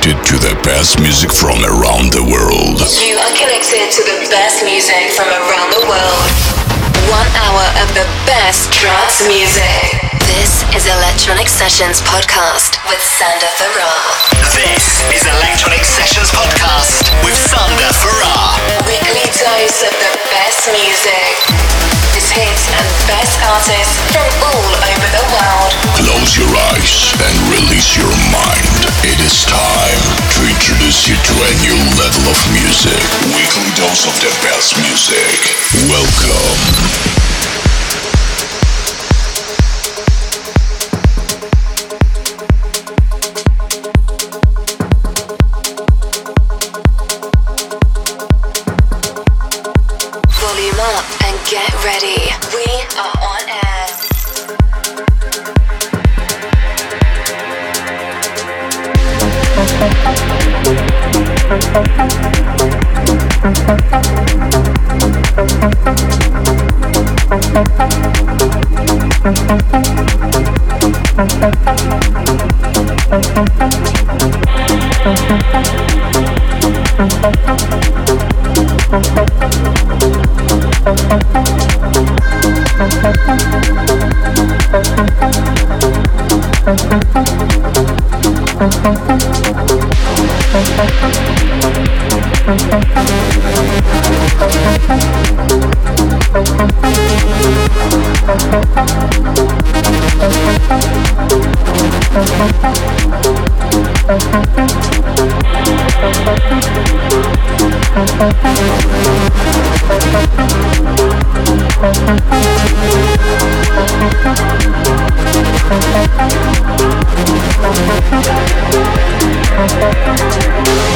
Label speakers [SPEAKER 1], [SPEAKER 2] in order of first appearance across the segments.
[SPEAKER 1] connected to the best music from around the world.
[SPEAKER 2] You are connected to the best music from around the world. One hour of the best trance music. This is Electronic Sessions Podcast with Sander Ferrar.
[SPEAKER 3] This is Electronic Sessions Podcast with Sander Ferrar.
[SPEAKER 2] Weekly dose of the best music hits and best artists from all over the world.
[SPEAKER 1] Close your eyes and release your mind. It is time to introduce you to a new level of music. Weekly dose of the best music. Welcome.
[SPEAKER 2] Get ready. We are on air. Thank you.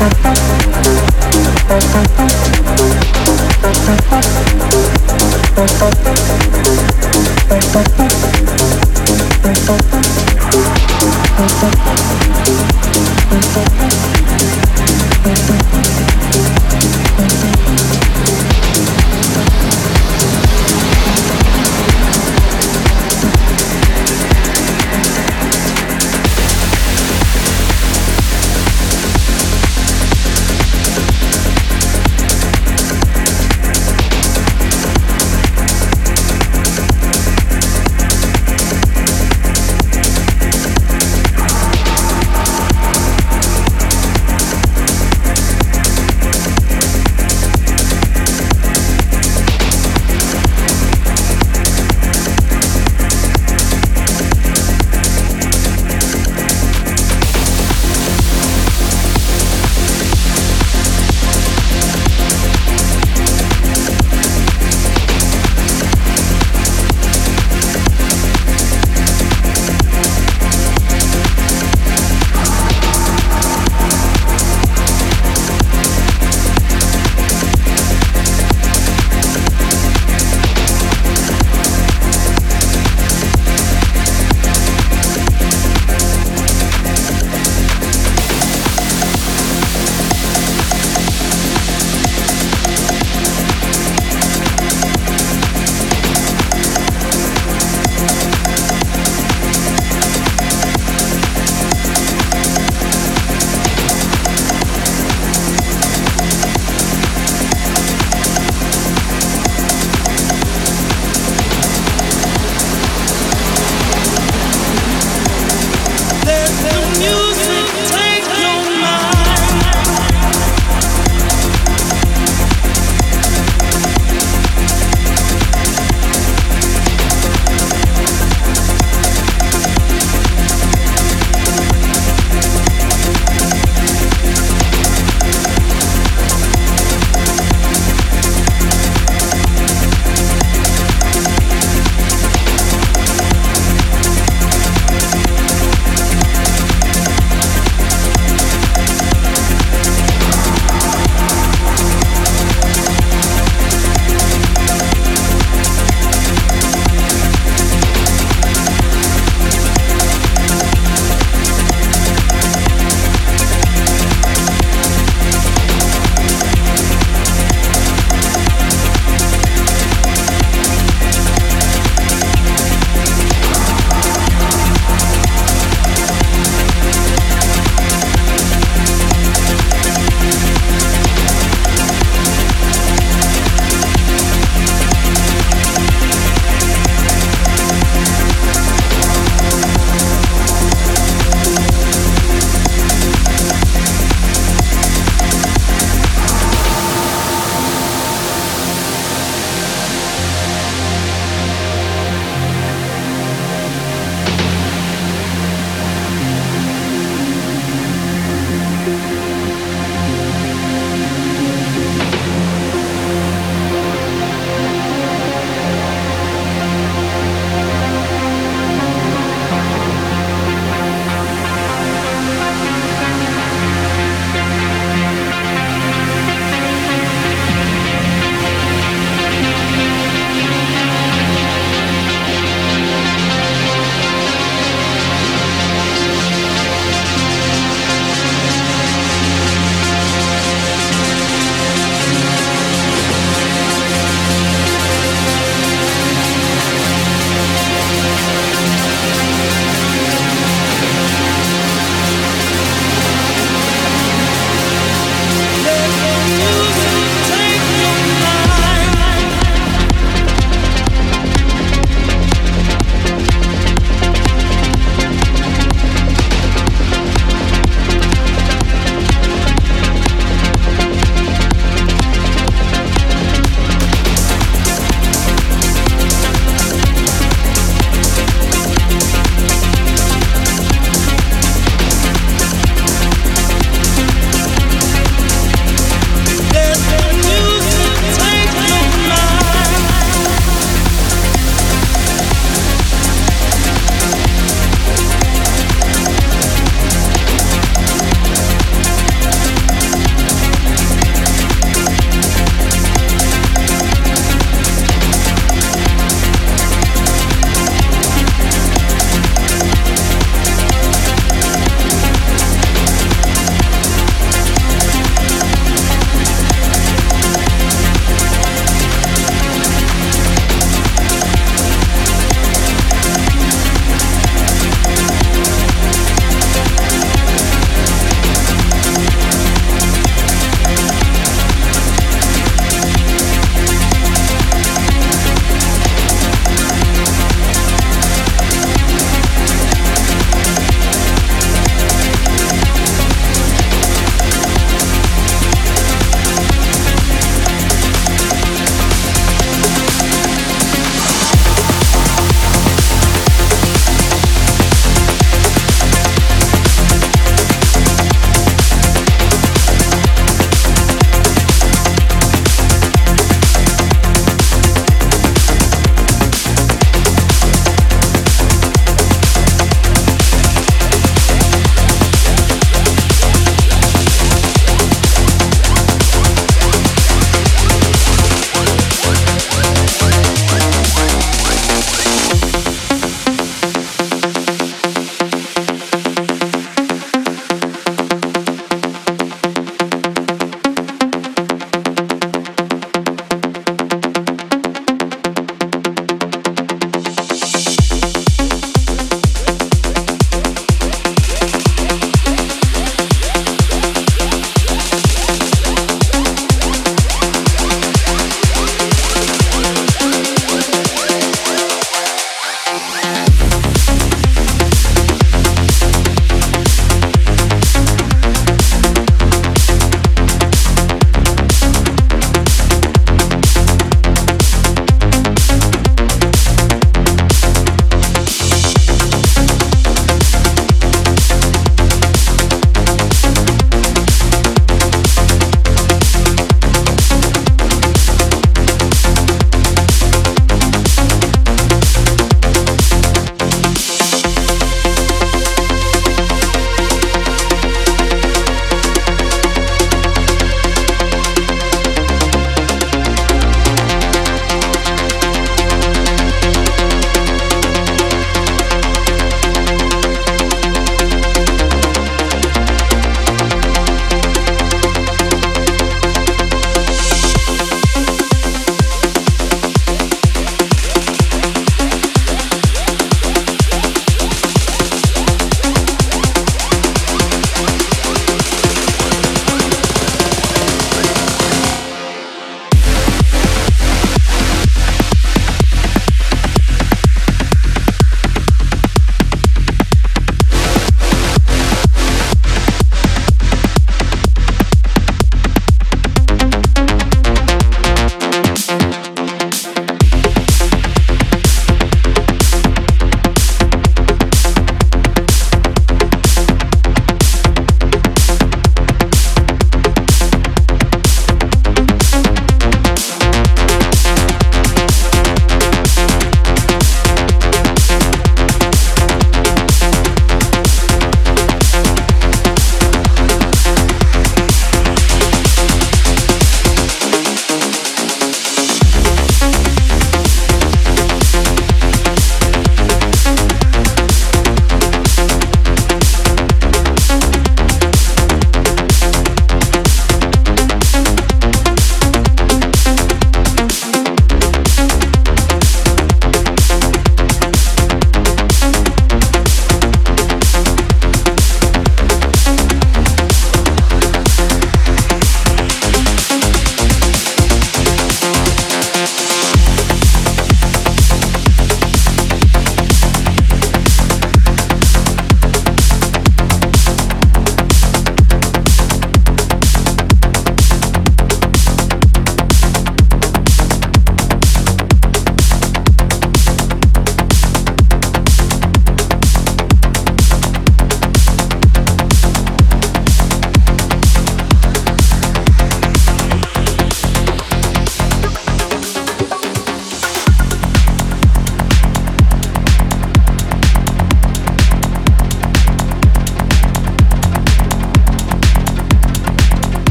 [SPEAKER 2] Santa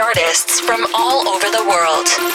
[SPEAKER 2] artists from all over the world.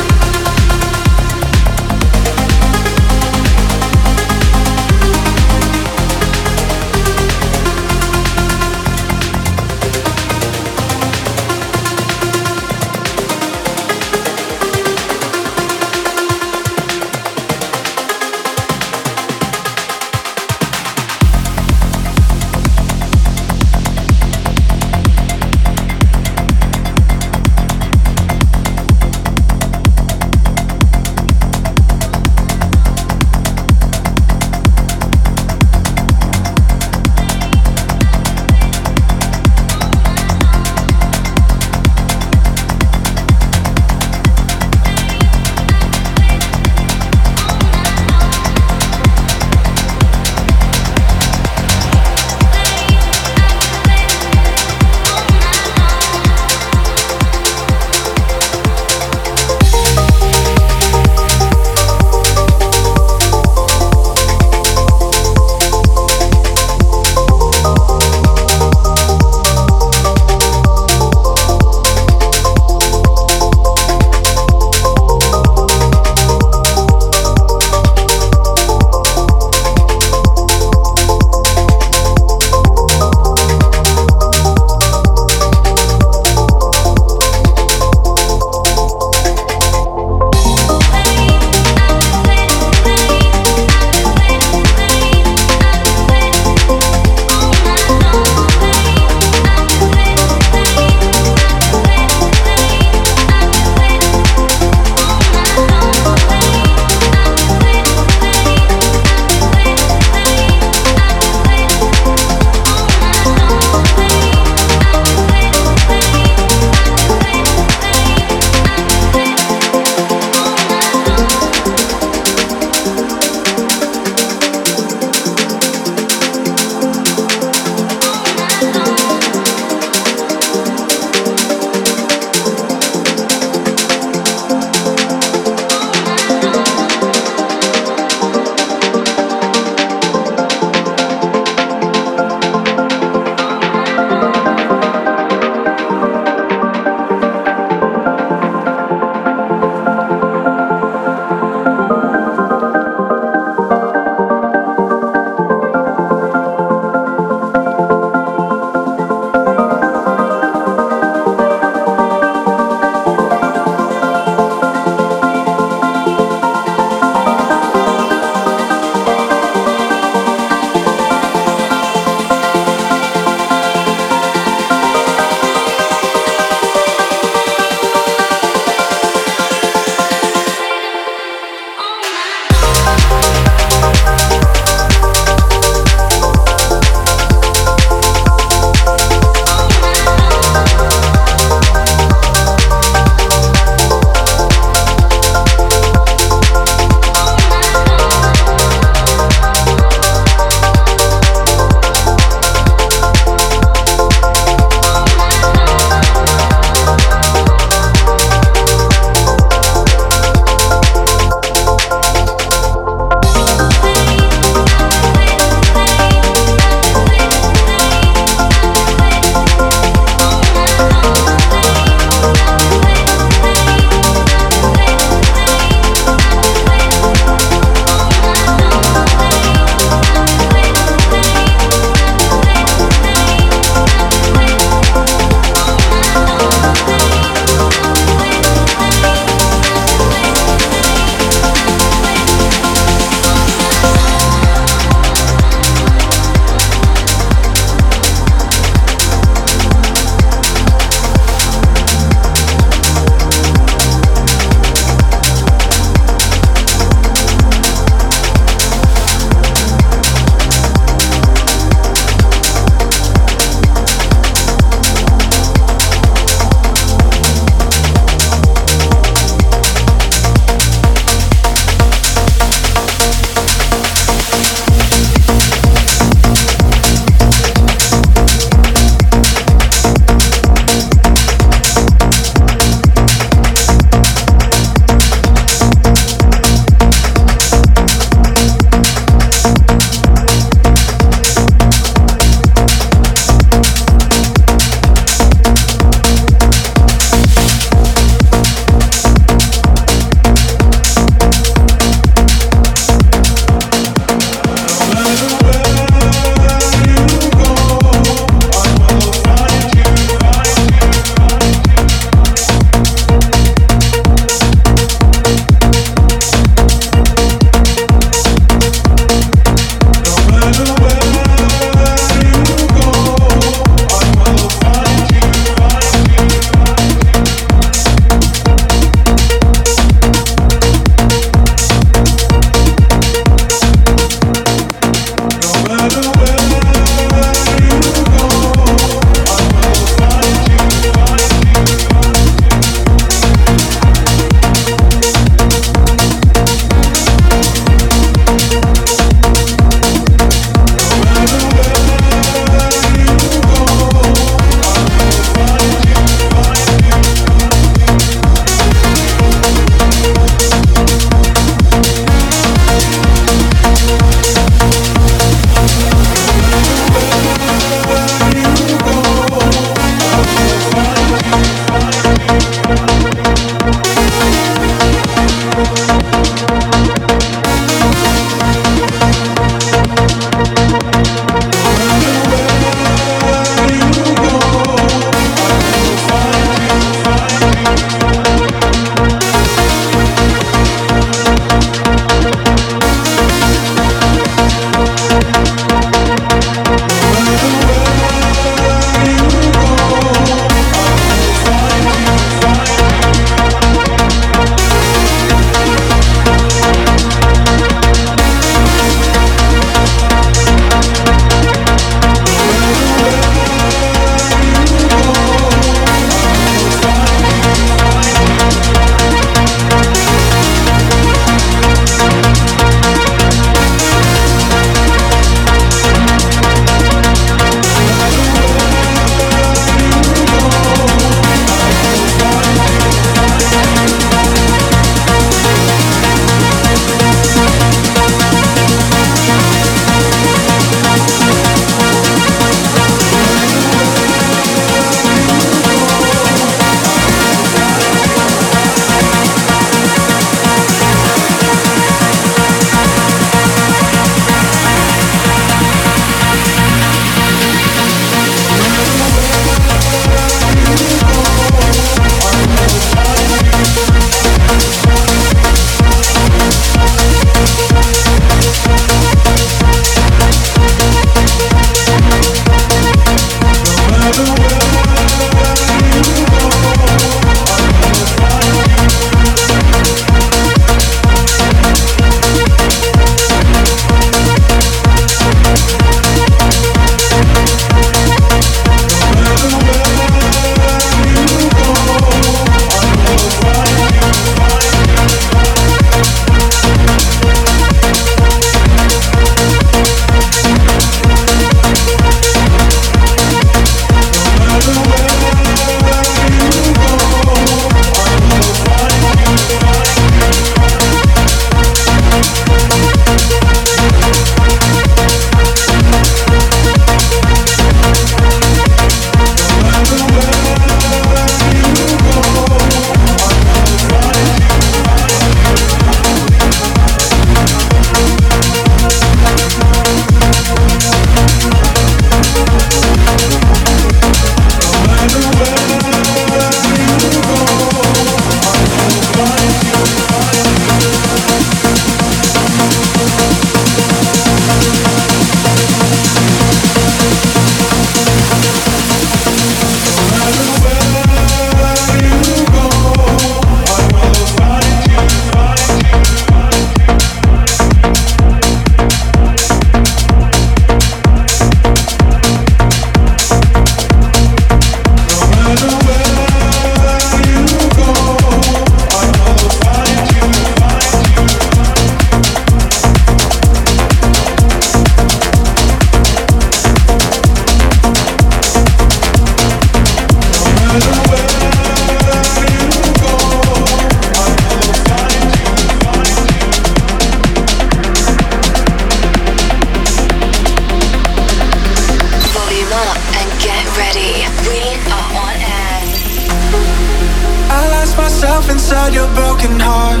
[SPEAKER 4] Myself inside your broken heart.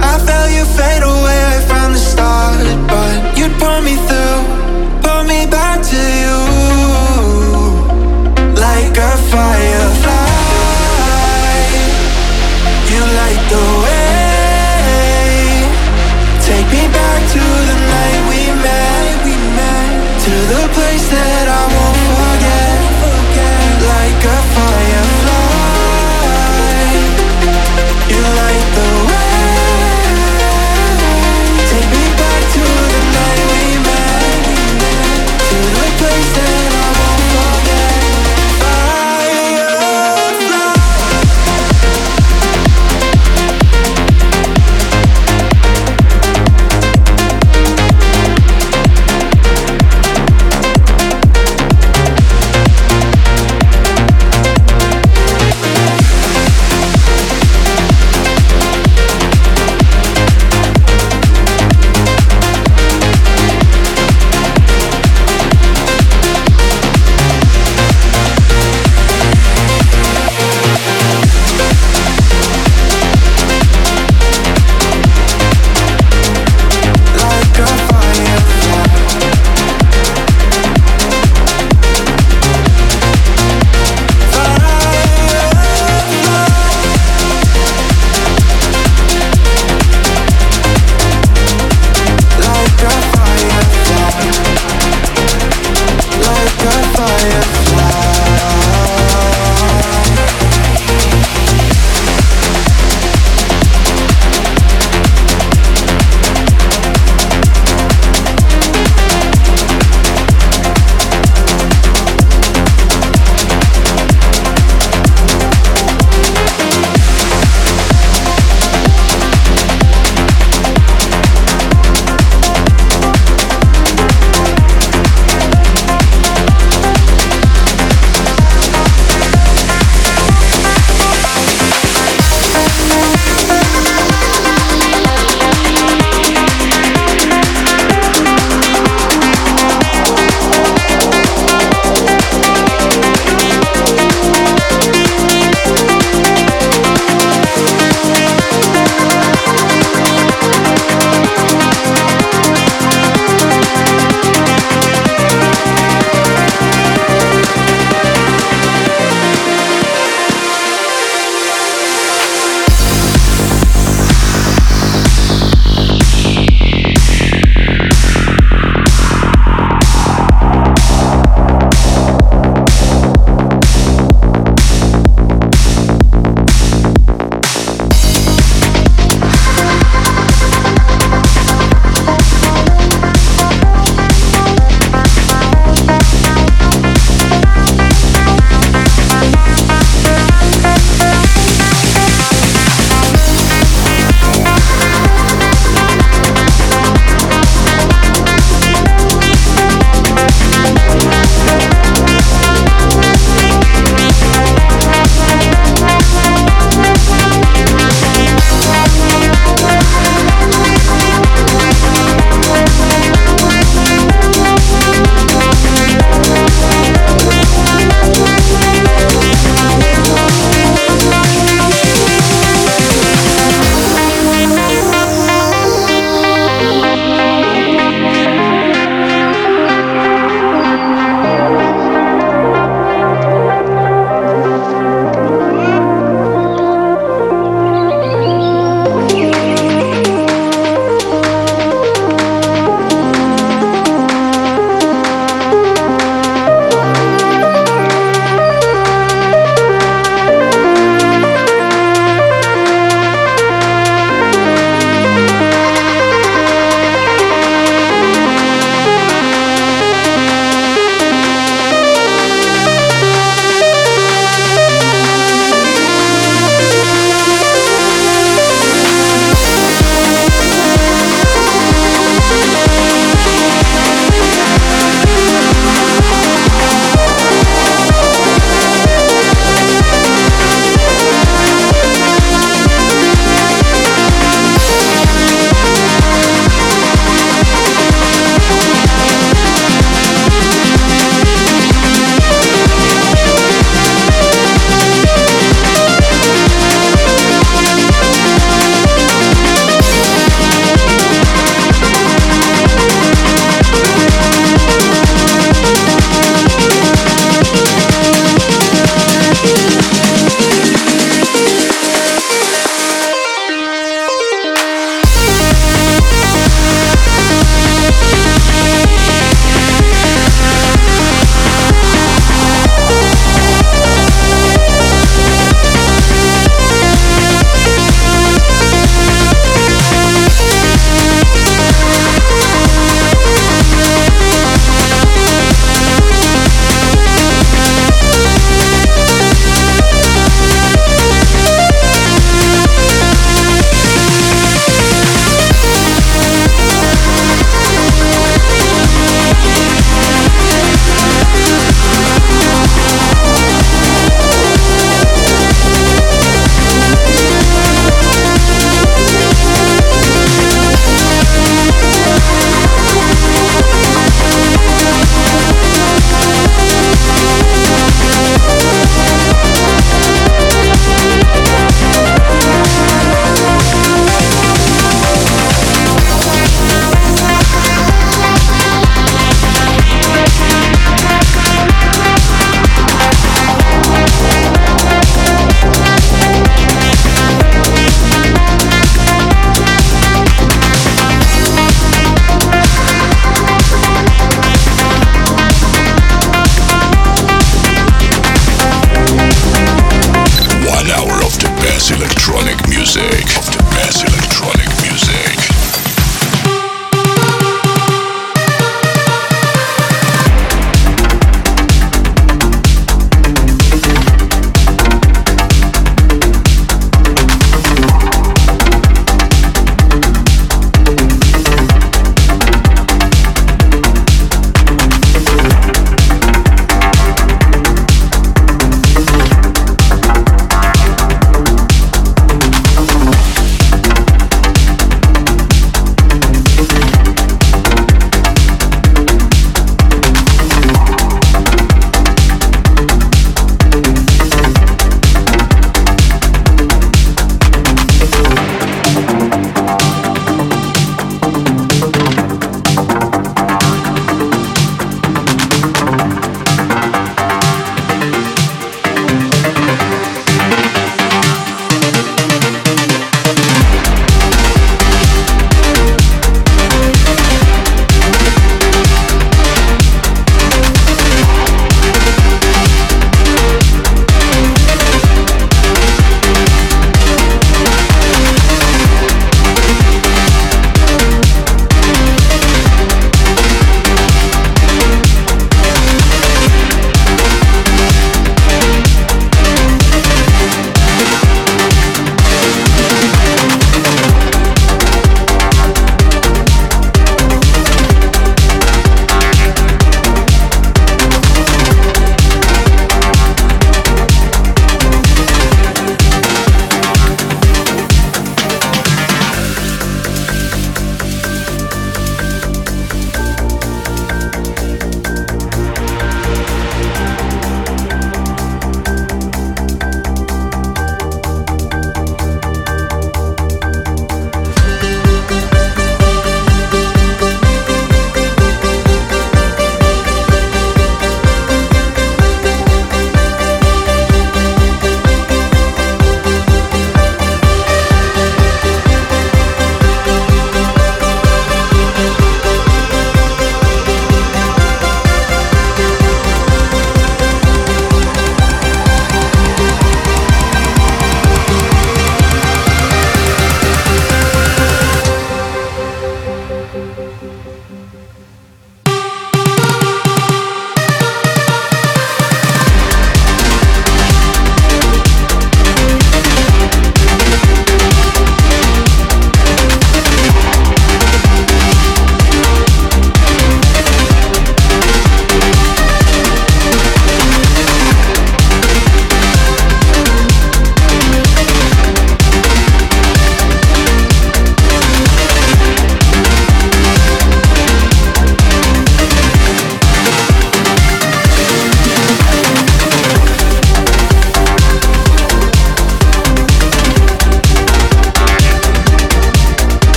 [SPEAKER 4] I felt you fade away from the start, but you'd pull me through, pull me back to you like a firefly.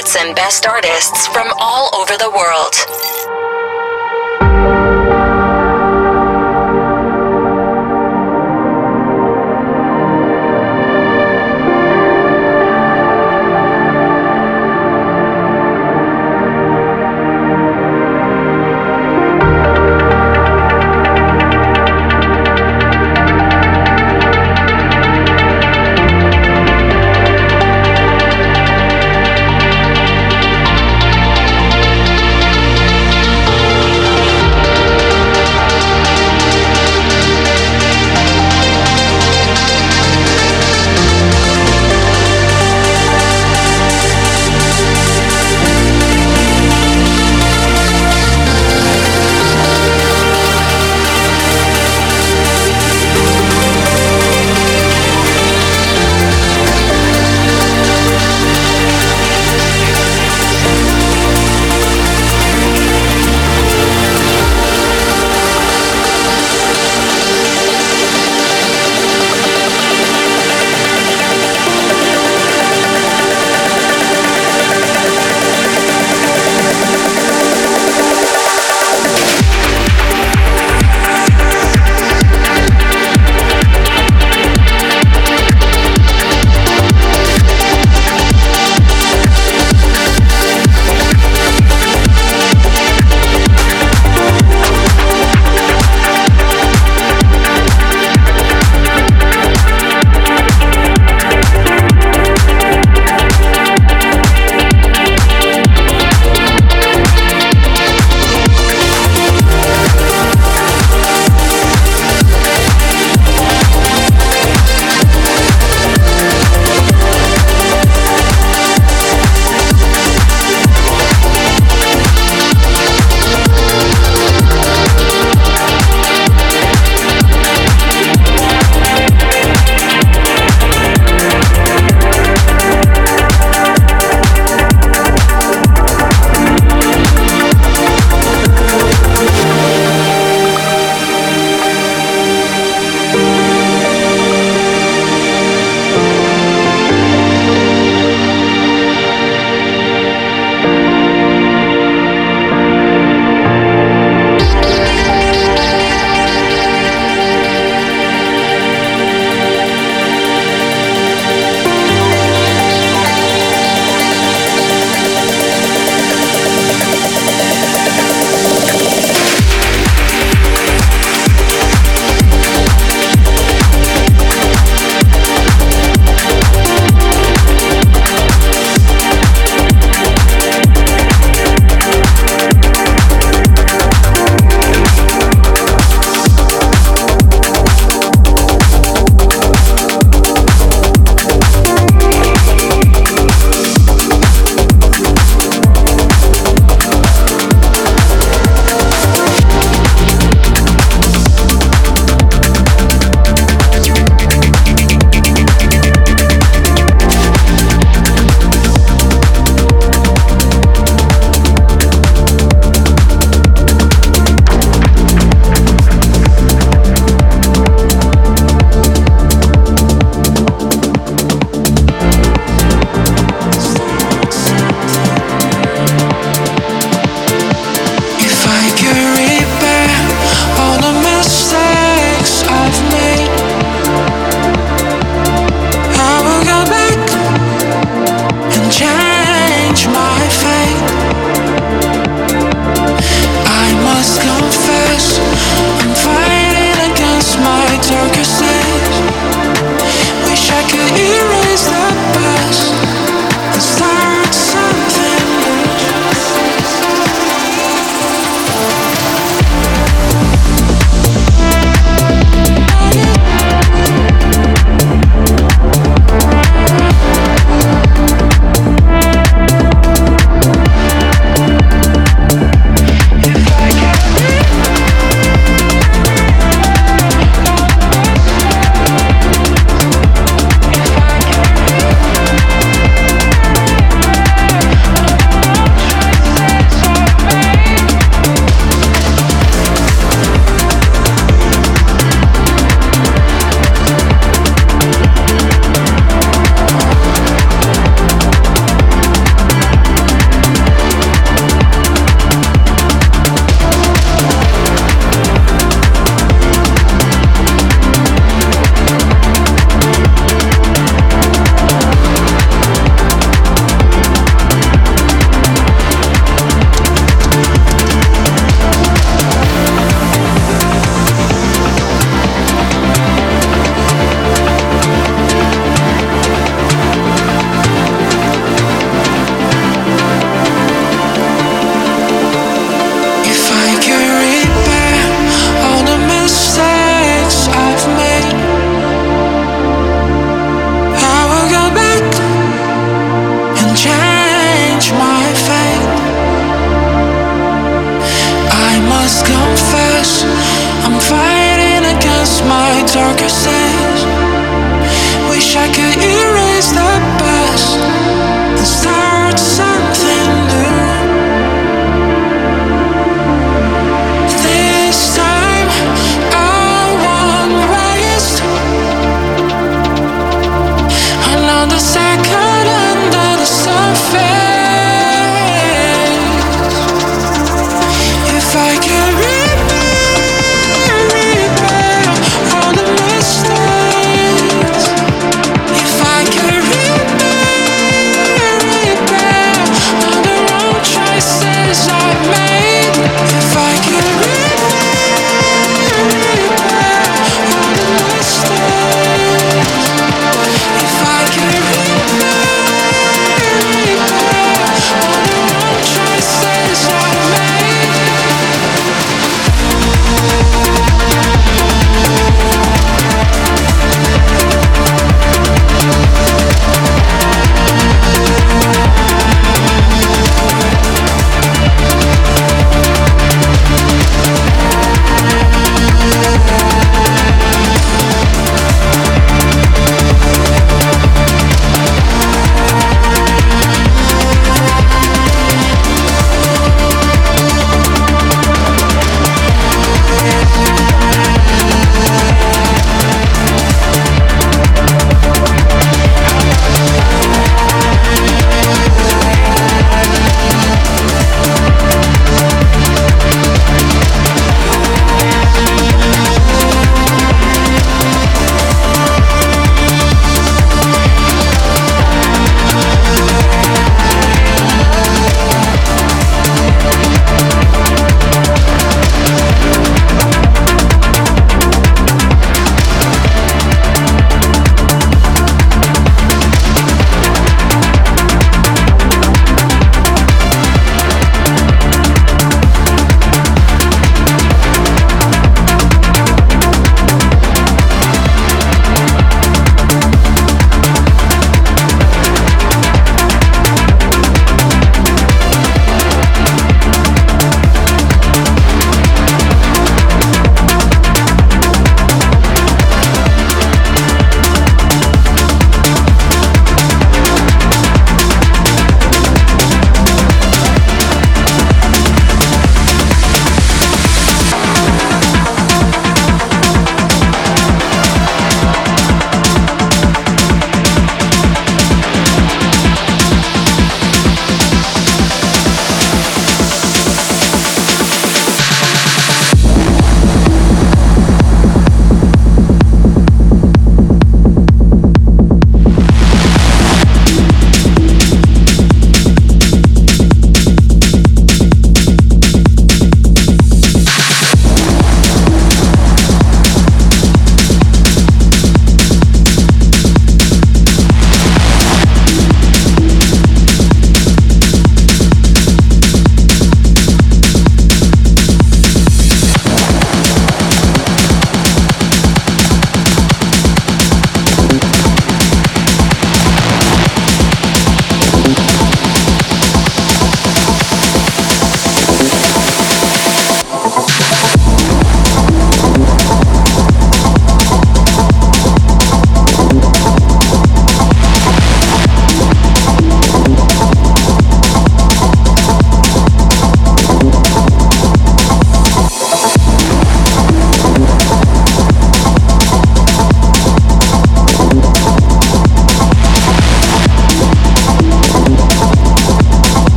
[SPEAKER 5] And
[SPEAKER 2] best artists from all over the world.